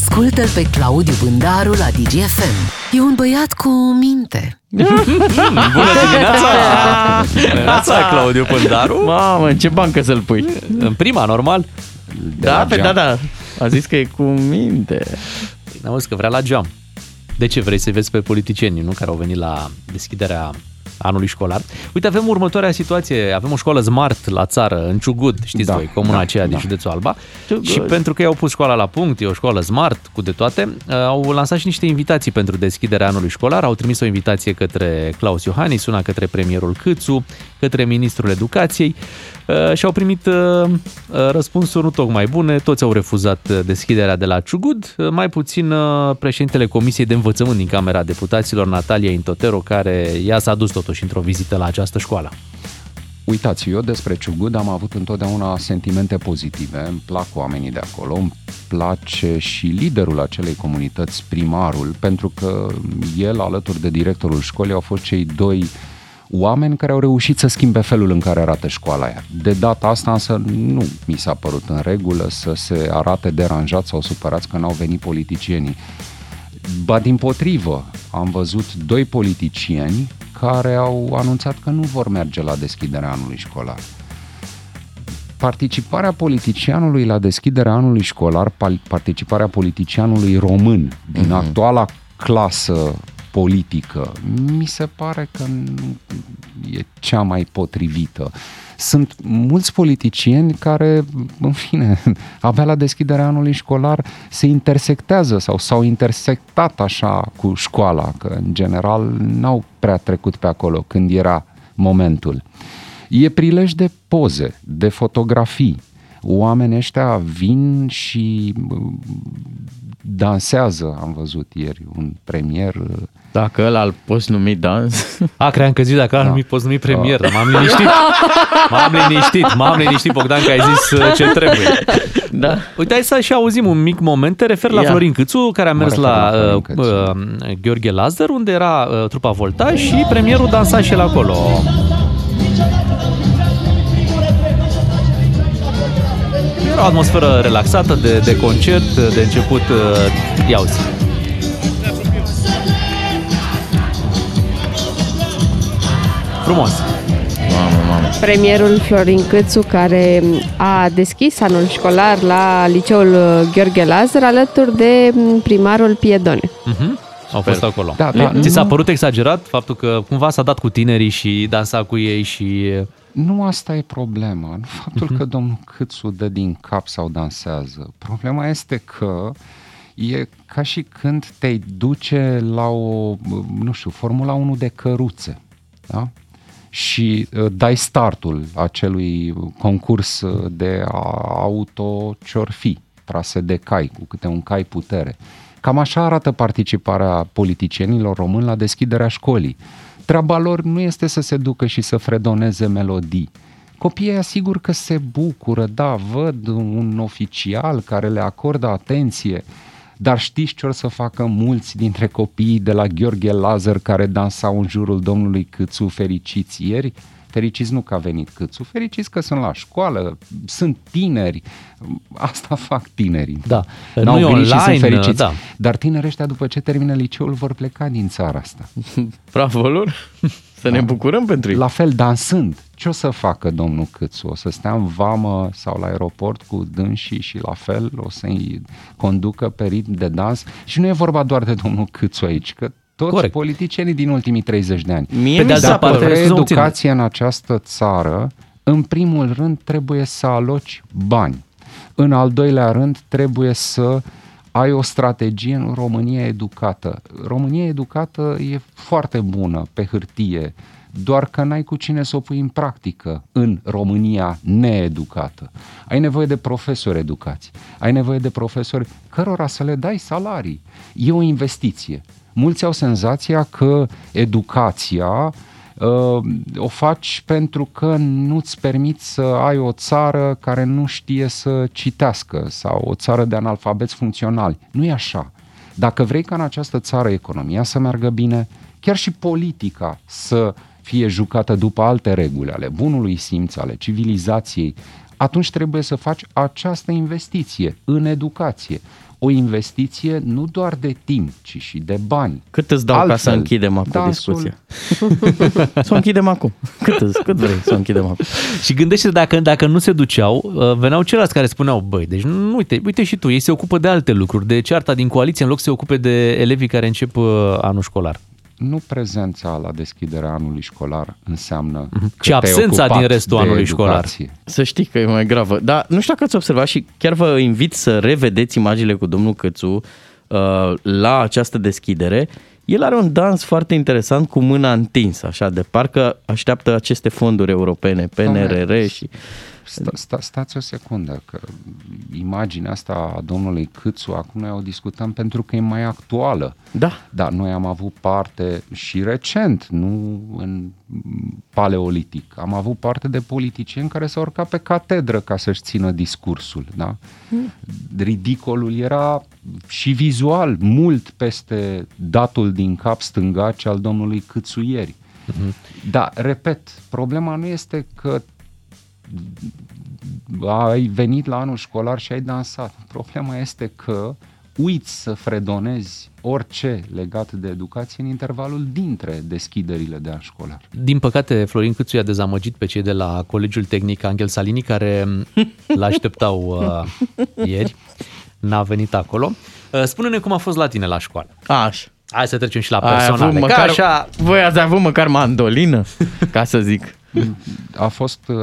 Ascultă-l pe Claudiu Bândaru la DGFM. E un băiat cu minte. Bună dimineața! Bună dimineața, Claudiu Pândaru. Mamă, în ce bancă să-l pui? În prima, normal. Da, pe da, da. A zis că e cu minte. N-am că vrea la geam. De ce vrei să vezi pe politicieni, nu? Care au venit la deschiderea anului școlar. Uite, avem următoarea situație. Avem o școală smart la țară, în Ciugud, știți da, voi, comuna da, aceea da. din județul Alba. Ciugud. Și pentru că i-au pus școala la punct, e o școală smart, cu de toate, uh, au lansat și niște invitații pentru deschiderea anului școlar. Au trimis o invitație către Claus Iohannis, una către premierul Câțu, către ministrul educației uh, și au primit uh, răspunsuri nu tocmai bune. Toți au refuzat deschiderea de la Ciugud, mai puțin președintele Comisiei de Învățământ din Camera Deputaților, Natalia Intotero, care ea s-a dus totuși într-o vizită la această școală. Uitați, eu despre Ciugud am avut întotdeauna sentimente pozitive, îmi plac oamenii de acolo, îmi place și liderul acelei comunități, primarul, pentru că el, alături de directorul școlii, au fost cei doi oameni care au reușit să schimbe felul în care arată școala aia. De data asta însă nu mi s-a părut în regulă să se arate deranjat sau supărați că n-au venit politicienii. Ba din potrivă, am văzut doi politicieni care au anunțat că nu vor merge la deschiderea anului școlar. Participarea politicianului la deschiderea anului școlar, participarea politicianului român din mm-hmm. actuala clasă politică, mi se pare că nu e cea mai potrivită. Sunt mulți politicieni care, în fine, abia la deschiderea anului școlar se intersectează sau s-au intersectat așa cu școala, că în general n-au prea trecut pe acolo când era momentul. E prilej de poze, de fotografii. Oamenii ăștia vin și dansează, am văzut ieri un premier dacă ăla poți numi dans... A, cream că zi dacă ăla da. nu poți numi premier, da. m-am liniștit. M-am liniștit, m-am liniștit, Bogdan, că ai zis uh, ce trebuie. Da. Uite, hai să și auzim un mic moment. Te refer la Ia. Florin Câțu, care a mers la, la uh, uh, Gheorghe Lazar, unde era uh, trupa Volta și premierul dansa și el acolo. O atmosferă relaxată de, de concert, de început. Uh, ia uzi. Frumos! Mamă, mamă. Premierul Florin Câțu, care a deschis anul școlar la liceul Gheorghe Lazar, alături de primarul Piedone. Uh-huh. Au fost acolo. Da, da, Ți s-a părut exagerat faptul că cumva s-a dat cu tinerii și dansa cu ei și... Nu asta e problema. Faptul uh-huh. că domnul Câțu dă din cap sau dansează. Problema este că e ca și când te duce la o, nu știu, Formula 1 de căruțe. Da? și uh, dai startul acelui concurs de autociorfi, trase de cai, cu câte un cai putere. Cam așa arată participarea politicienilor români la deschiderea școlii. Treaba lor nu este să se ducă și să fredoneze melodii. Copiii asigur că se bucură, da, văd un oficial care le acordă atenție, dar știți ce or să facă mulți dintre copiii de la Gheorghe Lazar care dansau în jurul domnului Câțu fericiți ieri? Fericiți nu că a venit Câțu, fericiți că sunt la școală, sunt tineri, asta fac tinerii. Da, N-au nu venit online, și sunt fericiți. Da. Dar tinerii ăștia după ce termină liceul vor pleca din țara asta. Bravo lor! Să ne da. bucurăm pentru ei. La fel, dansând. Ce o să facă domnul Câțu? O să stea în vamă sau la aeroport cu dânsii și la fel o să-i conducă pe ritm de dans? Și nu e vorba doar de domnul Câțu aici, că toți Corect. politicienii din ultimii 30 de ani. Mie pe de altă parte, educație în această țară, în primul rând trebuie să aloci bani. În al doilea rând trebuie să ai o strategie în România educată. România educată e foarte bună pe hârtie, doar că n-ai cu cine să o pui în practică în România needucată. Ai nevoie de profesori educați, ai nevoie de profesori cărora să le dai salarii. E o investiție. Mulți au senzația că educația uh, o faci pentru că nu-ți permiți să ai o țară care nu știe să citească sau o țară de analfabeți funcționali. Nu e așa. Dacă vrei ca în această țară economia să meargă bine, chiar și politica să fie jucată după alte reguli ale bunului simț, ale civilizației, atunci trebuie să faci această investiție în educație. o investiție nu doar de timp, ci și de bani. Cât îți dau Altfel, ca să închidem acum da, discuția? să o închidem acum. Cât, îți, cât vrei să o închidem acum? și gândește dacă, dacă nu se duceau, uh, veneau ceilalți care spuneau, băi, deci nu, uite, uite și tu, ei se ocupă de alte lucruri, de cearta din coaliție, în loc să se ocupe de elevii care încep uh, anul școlar nu prezența la deschiderea anului școlar înseamnă mm-hmm. că Ci absența din restul anului educație. școlar. Să știi că e mai gravă. Dar nu știu dacă ați observat și chiar vă invit să revedeți imaginile cu domnul Cățu uh, la această deschidere. El are un dans foarte interesant cu mâna întinsă, așa, de parcă așteaptă aceste fonduri europene, PNRR și... Sta, sta, stați o secundă, că imaginea asta a domnului Câțu, acum noi o discutăm pentru că e mai actuală. Da. Dar noi am avut parte și recent, nu în paleolitic, am avut parte de politicieni care s-au urcat pe catedră ca să-și țină discursul. Da? Mm. Ridicolul era și vizual mult peste datul din cap stângaci al domnului Câțu ieri. Mm-hmm. Da, repet, problema nu este că ai venit la anul școlar și ai dansat. Problema este că uiți să fredonezi orice legat de educație în intervalul dintre deschiderile de an școlar. Din păcate, Florin Câțu i-a dezamăgit pe cei de la Colegiul Tehnic Angel Salini, care l-așteptau uh, ieri. N-a venit acolo. Uh, spune-ne cum a fost la tine la școală. Așa. Hai să trecem și la personale. Măcar, așa... Voi ați avut măcar mandolină, ca să zic. A fost uh,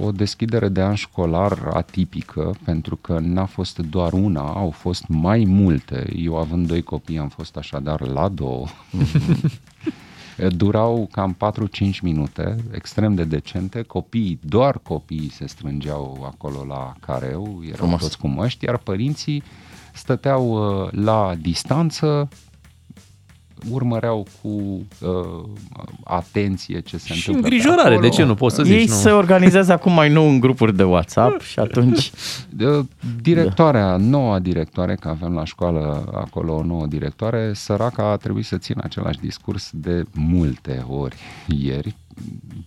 o deschidere de an școlar atipică, pentru că n-a fost doar una, au fost mai multe. Eu având doi copii am fost așadar la două. Durau cam 4-5 minute, extrem de decente. Copiii, doar copiii se strângeau acolo la careu, erau Frumos. toți cu măști, iar părinții stăteau uh, la distanță, urmăreau cu uh, atenție ce se și întâmplă. Și îngrijorare, de ce nu poți să zici? Ei nu? se organizează acum mai nou în grupuri de WhatsApp și atunci... Directoarea, da. noua directoare, că avem la școală acolo o nouă directoare, săraca a trebuit să țină același discurs de multe ori ieri.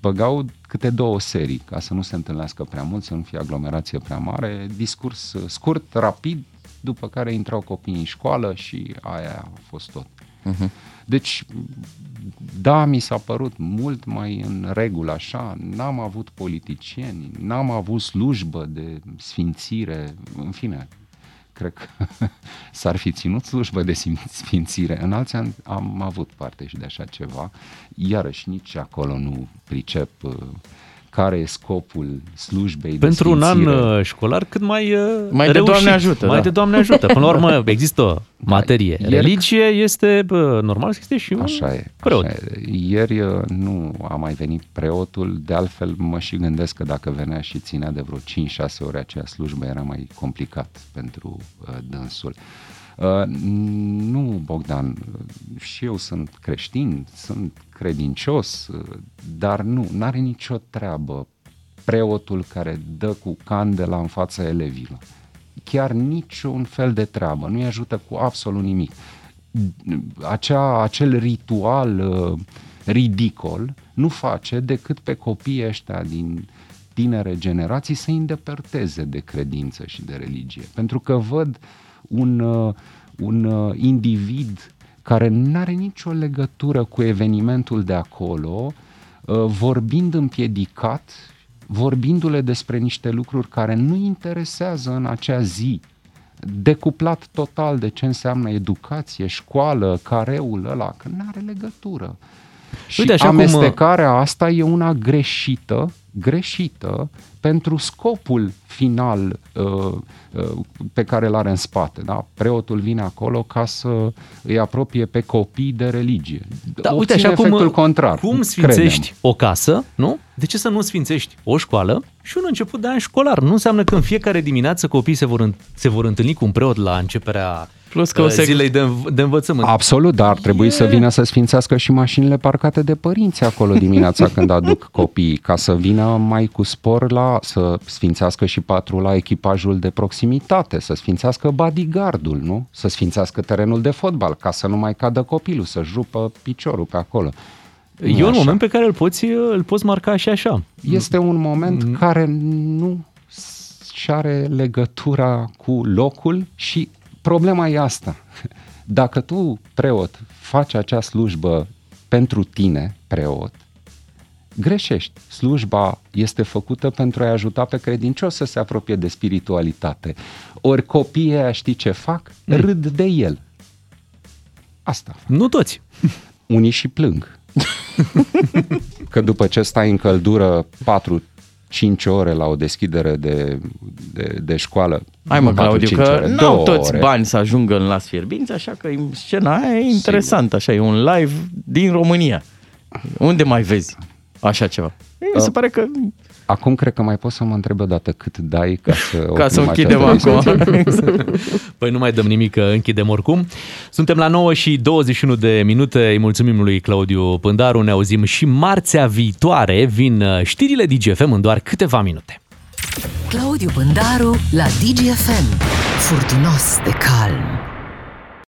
Băgau câte două serii, ca să nu se întâlnească prea mult, să nu fie aglomerație prea mare, discurs scurt, rapid, după care intrau copiii în școală și aia a fost tot. Uh-huh. Deci, da, mi s-a părut mult mai în regulă așa, n-am avut politicieni, n-am avut slujbă de sfințire, în fine, cred că s-ar fi ținut slujbă de sfințire. În alți ani am avut parte și de așa ceva, iarăși nici acolo nu pricep uh, care e scopul slujbei Pentru de un an uh, școlar cât mai uh, Mai reușit, de Doamne ajută. Mai da. de Doamne ajută. Până la urmă există materie. Da, Religie este bă, normal să existe și un așa e, preot. Așa e. Ieri uh, nu a mai venit preotul, de altfel mă și gândesc că dacă venea și ținea de vreo 5-6 ore acea slujbă era mai complicat pentru uh, dânsul. Uh, nu, Bogdan, și eu sunt creștin, sunt credincios, dar nu, n-are nicio treabă preotul care dă cu candela în fața elevilor. Chiar niciun fel de treabă, nu-i ajută cu absolut nimic. Acea, acel ritual uh, ridicol nu face decât pe copiii ăștia din tinere generații să îndepărteze de credință și de religie. Pentru că văd un, uh, un uh, individ care nu are nicio legătură cu evenimentul de acolo, uh, vorbind împiedicat, vorbindu-le despre niște lucruri care nu interesează în acea zi, decuplat total de ce înseamnă educație, școală, careul ăla, că nu are legătură. Și Uite, așa amestecarea cum... asta e una greșită, greșită pentru scopul final uh, uh, pe care îl are în spate. Da? Preotul vine acolo ca să îi apropie pe copii de religie. Da, uite, așa efectul cum, contrar. Cum sfințești credem. o casă, nu? De ce să nu sfințești o școală și un început de an școlar? Nu înseamnă că în fiecare dimineață copiii se vor, se vor întâlni cu un preot la începerea Plus că o să... zilei de, de învățământ. Absolut, dar ar trebui e... să vină să sfințească și mașinile parcate de părinți acolo dimineața când aduc copiii, ca să vină mai cu spor la, să sfințească și patrula echipajul de proximitate, să sfințească bodyguardul, nu? Să sfințească terenul de fotbal, ca să nu mai cadă copilul, să-și rupă piciorul pe acolo. Nu e un așa. moment pe care îl poți, îl poți marca și așa. Este un moment mm. care nu și are legătura cu locul și problema e asta. Dacă tu, preot, faci acea slujbă pentru tine, preot, greșești. Slujba este făcută pentru a-i ajuta pe credincios să se apropie de spiritualitate. Ori copiii aia știi ce fac? Mm. Râd de el. Asta. Nu toți. Unii și plâng. că după ce stai în căldură 4 5 ore la o deschidere de, de, de școală. Hai mă, Claudiu, că nu au toți ore. bani să ajungă în las fierbinți, așa că scena aia e interesantă, așa, e un live din România. Unde mai vezi așa ceva? Mi se pare că Acum cred că mai poți să mă întreb o dată cât dai ca să Ca să închidem acum. păi nu mai dăm nimic, închidem oricum. Suntem la 9 și 21 de minute. Îi mulțumim lui Claudiu Pândaru. Ne auzim și marțea viitoare. Vin uh, știrile DGFM în doar câteva minute. Claudiu Pândaru la DGFM. Furtunos de calm.